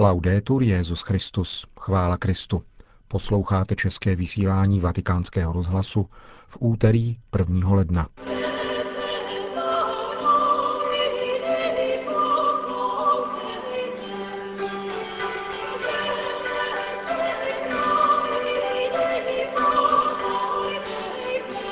Laudetur Jezus Christus, chvála Kristu. Posloucháte české vysílání Vatikánského rozhlasu v úterý 1. ledna.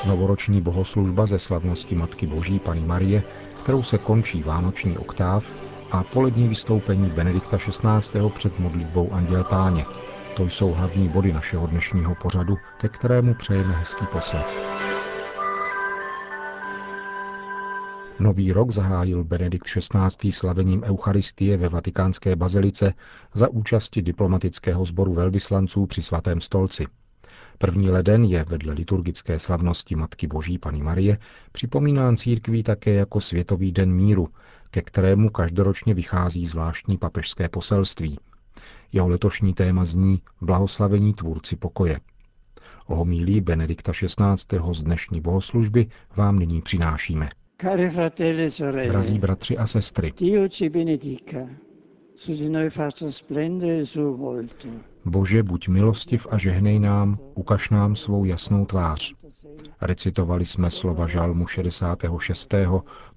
Novoroční bohoslužba ze slavnosti Matky Boží Pany Marie, kterou se končí vánoční oktáv, a polední vystoupení Benedikta XVI. před modlitbou Anděl Páně. To jsou hlavní body našeho dnešního pořadu, ke kterému přejeme hezký poslech. Nový rok zahájil Benedikt XVI. slavením Eucharistie ve vatikánské bazilice za účasti diplomatického sboru velvyslanců při svatém stolci. První leden je vedle liturgické slavnosti Matky Boží Pany Marie připomínán církví také jako Světový den míru, ke kterému každoročně vychází zvláštní papežské poselství. Jeho letošní téma zní Blahoslavení tvůrci pokoje. O homílí Benedikta XVI. z dnešní bohoslužby vám nyní přinášíme. E Drazí bratři a sestry, Dio ci benedica, su di noi faccia splendere il suo volto. Bože, buď milostiv a žehnej nám, ukaž nám svou jasnou tvář. Recitovali jsme slova žalmu 66.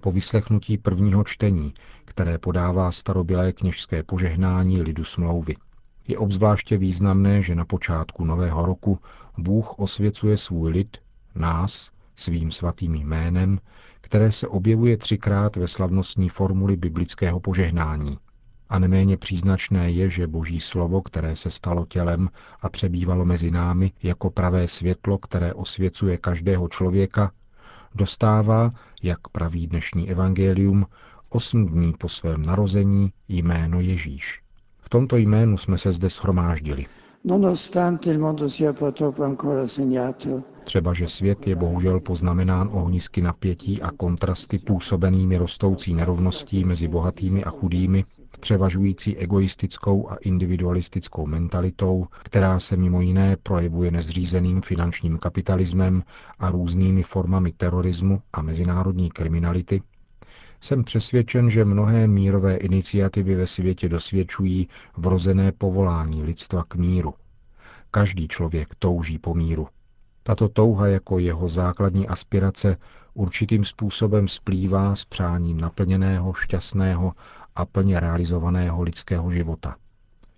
po vyslechnutí prvního čtení, které podává starobilé kněžské požehnání lidu smlouvy. Je obzvláště významné, že na počátku nového roku Bůh osvěcuje svůj lid, nás, svým svatým jménem, které se objevuje třikrát ve slavnostní formuli biblického požehnání – a neméně příznačné je, že Boží slovo, které se stalo tělem a přebývalo mezi námi jako pravé světlo, které osvěcuje každého člověka, dostává, jak praví dnešní evangelium, osm dní po svém narození jméno Ježíš. V tomto jménu jsme se zde segnato Třeba, že svět je bohužel poznamenán ohnisky napětí a kontrasty působenými rostoucí nerovností mezi bohatými a chudými, převažující egoistickou a individualistickou mentalitou, která se mimo jiné projevuje nezřízeným finančním kapitalismem a různými formami terorismu a mezinárodní kriminality, jsem přesvědčen, že mnohé mírové iniciativy ve světě dosvědčují vrozené povolání lidstva k míru. Každý člověk touží po míru. Tato touha jako jeho základní aspirace určitým způsobem splývá s přáním naplněného, šťastného a plně realizovaného lidského života.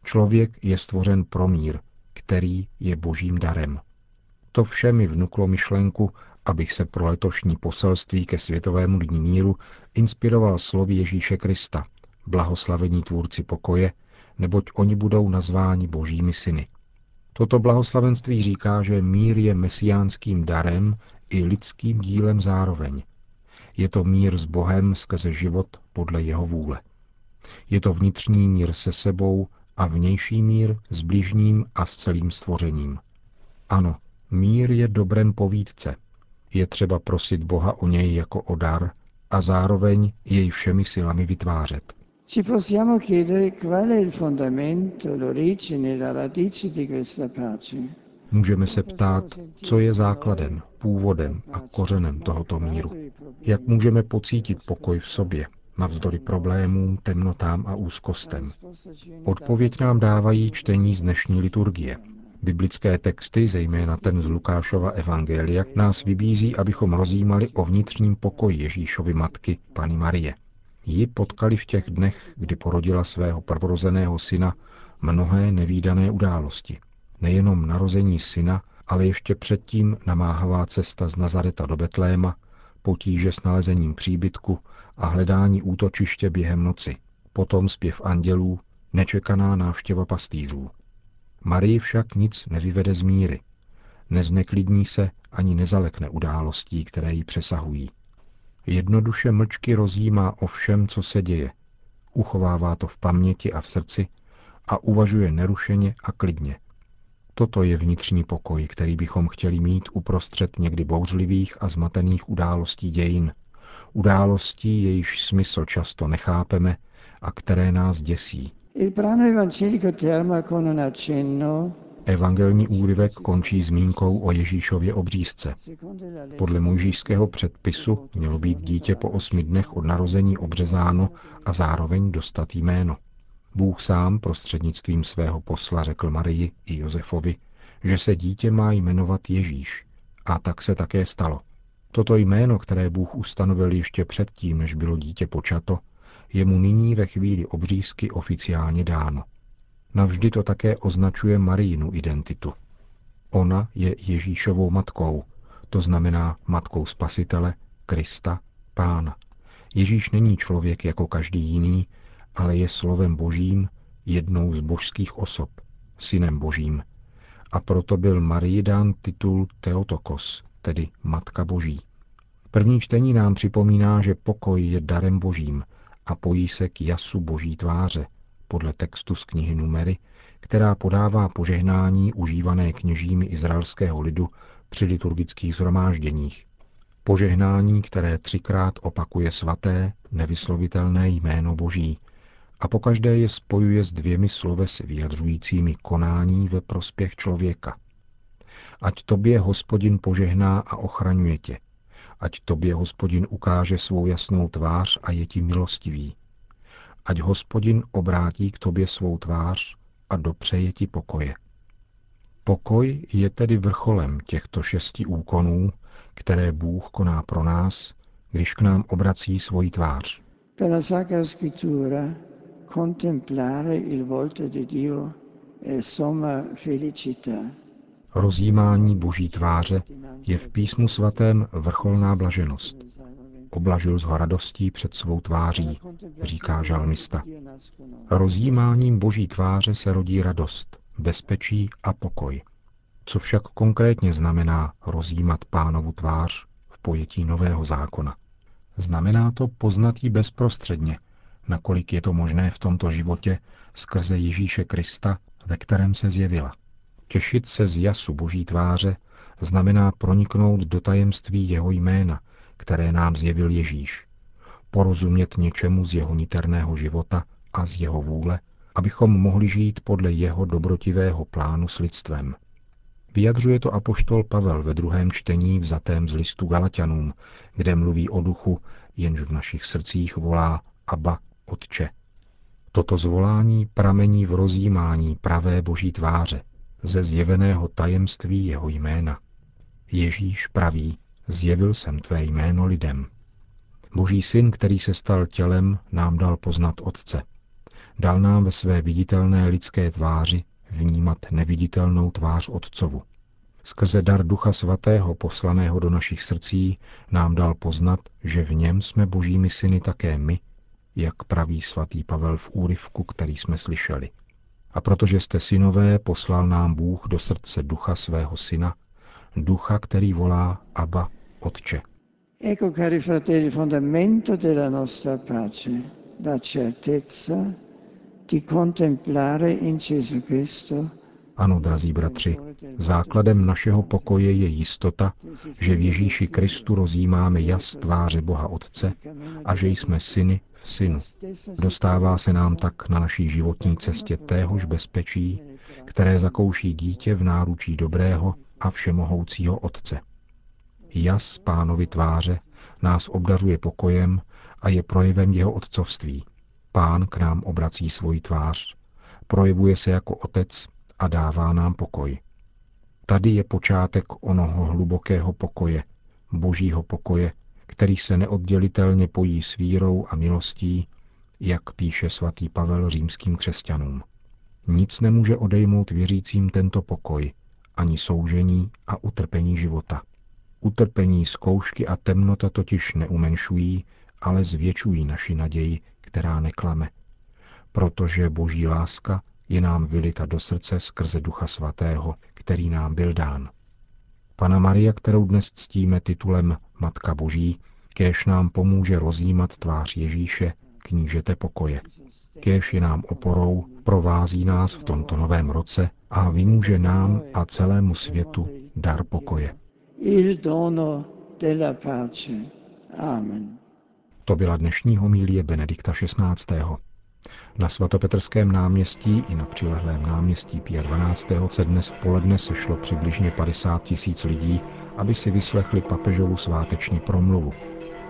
Člověk je stvořen pro mír, který je božím darem. To vše mi vnuklo myšlenku, abych se pro letošní poselství ke Světovému dní míru inspiroval slovy Ježíše Krista, blahoslavení tvůrci pokoje, neboť oni budou nazváni božími syny. Toto blahoslavenství říká, že mír je mesiánským darem i lidským dílem zároveň. Je to mír s Bohem skrze život podle jeho vůle. Je to vnitřní mír se sebou a vnější mír s blížním a s celým stvořením. Ano, mír je dobrem povídce. Je třeba prosit Boha o něj jako o dar a zároveň jej všemi silami vytvářet. ci possiamo chiedere qual è il fondamento, l'origine, la radice di questa pace. Můžeme se ptát, co je základem, původem a kořenem tohoto míru. Jak můžeme pocítit pokoj v sobě, navzdory problémům, temnotám a úzkostem. Odpověď nám dávají čtení z dnešní liturgie. Biblické texty, zejména ten z Lukášova Evangelia, nás vybízí, abychom rozjímali o vnitřním pokoji Ježíšovy matky, Pany Marie. Ji potkali v těch dnech, kdy porodila svého prvorozeného syna, mnohé nevýdané události. Nejenom narození syna, ale ještě předtím namáhavá cesta z Nazareta do Betléma, potíže s nalezením příbytku a hledání útočiště během noci, potom zpěv andělů, nečekaná návštěva pastýřů. Marii však nic nevyvede z míry. Nezneklidní se ani nezalekne událostí, které ji přesahují. Jednoduše mlčky rozjímá o všem, co se děje. Uchovává to v paměti a v srdci a uvažuje nerušeně a klidně. Toto je vnitřní pokoj, který bychom chtěli mít uprostřed někdy bouřlivých a zmatených událostí dějin. Událostí, jejíž smysl často nechápeme a které nás děsí. Evangelní úryvek končí zmínkou o Ježíšově obřízce. Podle mojžíšského předpisu mělo být dítě po osmi dnech od narození obřezáno a zároveň dostat jméno. Bůh sám prostřednictvím svého posla řekl Marii i Josefovi, že se dítě má jmenovat Ježíš. A tak se také stalo. Toto jméno, které Bůh ustanovil ještě předtím, než bylo dítě počato, je mu nyní ve chvíli obřízky oficiálně dáno. Navždy to také označuje Marijinu identitu. Ona je Ježíšovou matkou, to znamená matkou Spasitele, Krista, Pána. Ježíš není člověk jako každý jiný, ale je slovem božím, jednou z božských osob, synem božím. A proto byl Marii dán titul Theotokos, tedy Matka Boží. První čtení nám připomíná, že pokoj je darem božím a pojí se k jasu boží tváře, podle textu z knihy Numery, která podává požehnání užívané kněžími izraelského lidu při liturgických zhromážděních. Požehnání, které třikrát opakuje svaté, nevyslovitelné jméno Boží a pokaždé je spojuje s dvěmi slovesy vyjadřujícími konání ve prospěch člověka. Ať tobě hospodin požehná a ochraňuje tě. Ať tobě hospodin ukáže svou jasnou tvář a je ti milostivý. Ať hospodin obrátí k tobě svou tvář a dopřeje ti pokoje. Pokoj je tedy vrcholem těchto šesti úkonů, které Bůh koná pro nás, když k nám obrací svoji tvář. Per la Sacra Scrittura felicità. Rozjímání Boží tváře je v písmu svatém vrcholná blaženost. Oblažil ho radostí před svou tváří, říká žalmista. Rozjímáním Boží tváře se rodí radost, bezpečí a pokoj. Co však konkrétně znamená rozjímat pánovu tvář v pojetí nového zákona? Znamená to poznat ji bezprostředně, nakolik je to možné v tomto životě skrze Ježíše Krista, ve kterém se zjevila. Těšit se z jasu Boží tváře znamená proniknout do tajemství jeho jména, které nám zjevil Ježíš. Porozumět něčemu z jeho niterného života a z jeho vůle, abychom mohli žít podle jeho dobrotivého plánu s lidstvem. Vyjadřuje to apoštol Pavel ve druhém čtení vzatém z listu Galatianům, kde mluví o duchu, jenž v našich srdcích volá Abba, Otče. Toto zvolání pramení v rozjímání pravé boží tváře, ze zjeveného tajemství jeho jména. Ježíš praví, zjevil jsem tvé jméno lidem. Boží syn, který se stal tělem, nám dal poznat Otce. Dal nám ve své viditelné lidské tváři vnímat neviditelnou tvář Otcovu. Skrze dar Ducha Svatého poslaného do našich srdcí nám dal poznat, že v něm jsme božími syny také my, jak praví svatý Pavel v úryvku, který jsme slyšeli. A protože jste synové, poslal nám Bůh do srdce ducha svého syna, ducha, který volá Abba, Otče. Ecco, cari fratelli, fondamento della nostra pace, la certezza di contemplare in Gesù Cristo ano, drazí bratři, základem našeho pokoje je jistota, že v Ježíši Kristu rozjímáme jas tváře Boha Otce a že jsme syny v synu. Dostává se nám tak na naší životní cestě téhož bezpečí, které zakouší dítě v náručí dobrého a všemohoucího Otce. Jas pánovi tváře nás obdařuje pokojem a je projevem jeho otcovství. Pán k nám obrací svoji tvář, projevuje se jako otec a dává nám pokoj. Tady je počátek onoho hlubokého pokoje, božího pokoje, který se neoddělitelně pojí s vírou a milostí, jak píše svatý Pavel římským křesťanům. Nic nemůže odejmout věřícím tento pokoj, ani soužení a utrpení života. Utrpení, zkoušky a temnota totiž neumenšují, ale zvětšují naši naději, která neklame. Protože boží láska je nám vylita do srdce skrze Ducha Svatého, který nám byl dán. Pana Maria, kterou dnes ctíme titulem Matka Boží, kéž nám pomůže rozjímat tvář Ježíše, knížete pokoje. Kéž je nám oporou, provází nás v tomto novém roce a vymůže nám a celému světu dar pokoje. il dono della pace. Amen. To byla dnešní homílie Benedikta XVI. Na svatopetrském náměstí i na přilehlém náměstí Pia 12. se dnes v poledne sešlo přibližně 50 tisíc lidí, aby si vyslechli papežovu sváteční promluvu.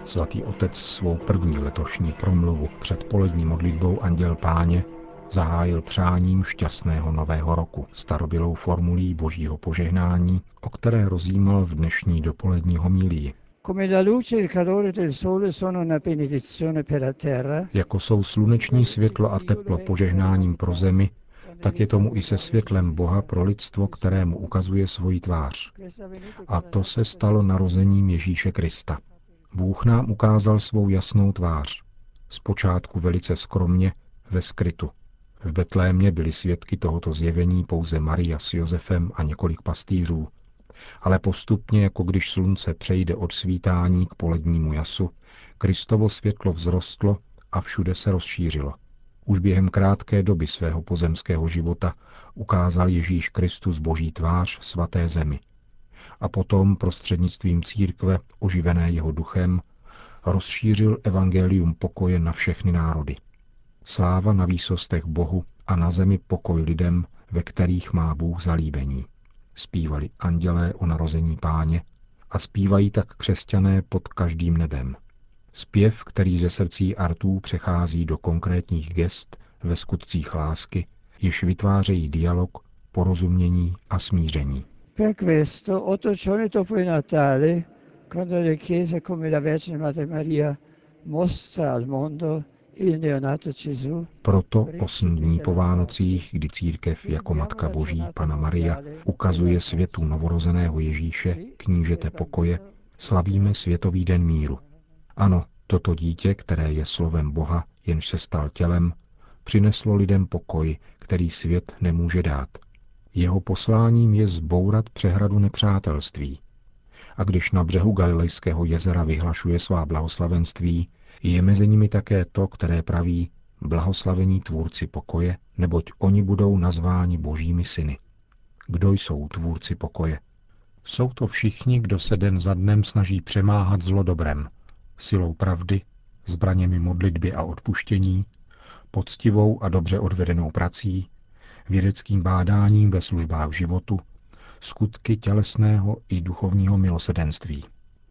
Svatý otec svou první letošní promluvu před polední modlitbou Anděl Páně zahájil přáním šťastného nového roku starobylou formulí božího požehnání, o které rozjímal v dnešní dopolední homílii. Jako jsou sluneční světlo a teplo požehnáním pro zemi, tak je tomu i se světlem Boha pro lidstvo, kterému ukazuje svoji tvář. A to se stalo narozením Ježíše Krista. Bůh nám ukázal svou jasnou tvář. Zpočátku velice skromně, ve skrytu. V Betlémě byli svědky tohoto zjevení pouze Maria s Josefem a několik pastýřů. Ale postupně, jako když slunce přejde od svítání k polednímu jasu, Kristovo světlo vzrostlo a všude se rozšířilo. Už během krátké doby svého pozemského života ukázal Ježíš Kristus boží tvář svaté zemi. A potom prostřednictvím církve, oživené jeho duchem, rozšířil evangelium pokoje na všechny národy. Sláva na výsostech Bohu a na zemi pokoj lidem, ve kterých má Bůh zalíbení. Zpívali andělé o narození páně a zpívají tak křesťané pod každým nebem. Zpěv, který ze srdcí artů přechází do konkrétních gest ve skutcích lásky, již vytvářejí dialog, porozumění a smíření. Per questo, otto giorni dopo il Natale, quando la Chiesa come la Vergine Madre Maria mostra al mondo Proto osm dní po Vánocích, kdy církev jako Matka Boží, Pana Maria, ukazuje světu novorozeného Ježíše, knížete pokoje, slavíme Světový den míru. Ano, toto dítě, které je slovem Boha, jenž se stal tělem, přineslo lidem pokoj, který svět nemůže dát. Jeho posláním je zbourat přehradu nepřátelství. A když na břehu Galilejského jezera vyhlašuje svá blahoslavenství, je mezi nimi také to, které praví blahoslavení tvůrci pokoje, neboť oni budou nazváni božími syny. Kdo jsou tvůrci pokoje? Jsou to všichni, kdo se den za dnem snaží přemáhat zlo dobrem, silou pravdy, zbraněmi modlitby a odpuštění, poctivou a dobře odvedenou prací, vědeckým bádáním ve službách životu, skutky tělesného i duchovního milosedenství.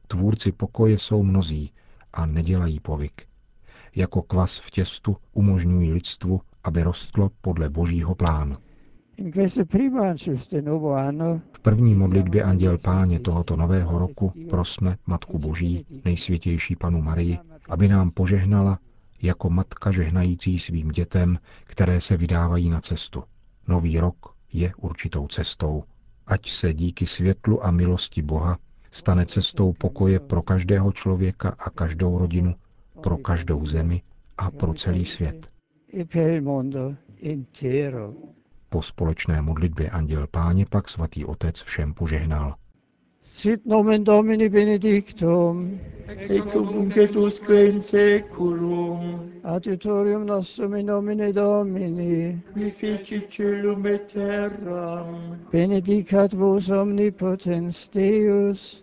Tvůrci pokoje jsou mnozí a nedělají povyk. Jako kvas v těstu umožňují lidstvu, aby rostlo podle božího plánu. V první modlitbě Anděl Páně tohoto nového roku prosme Matku Boží, nejsvětější Panu Marii, aby nám požehnala jako matka žehnající svým dětem, které se vydávají na cestu. Nový rok je určitou cestou. Ať se díky světlu a milosti Boha stane cestou pokoje pro každého člověka a každou rodinu, pro každou zemi a pro celý svět. Po společné modlitbě Anděl Páně pak svatý otec všem požehnal. Sit nomen Domini benedictum, ex hoc nunc et usque in seculum, adiutorium nostrum in nomine Domini, qui feci celum et terram, benedicat vos omnipotens Deus,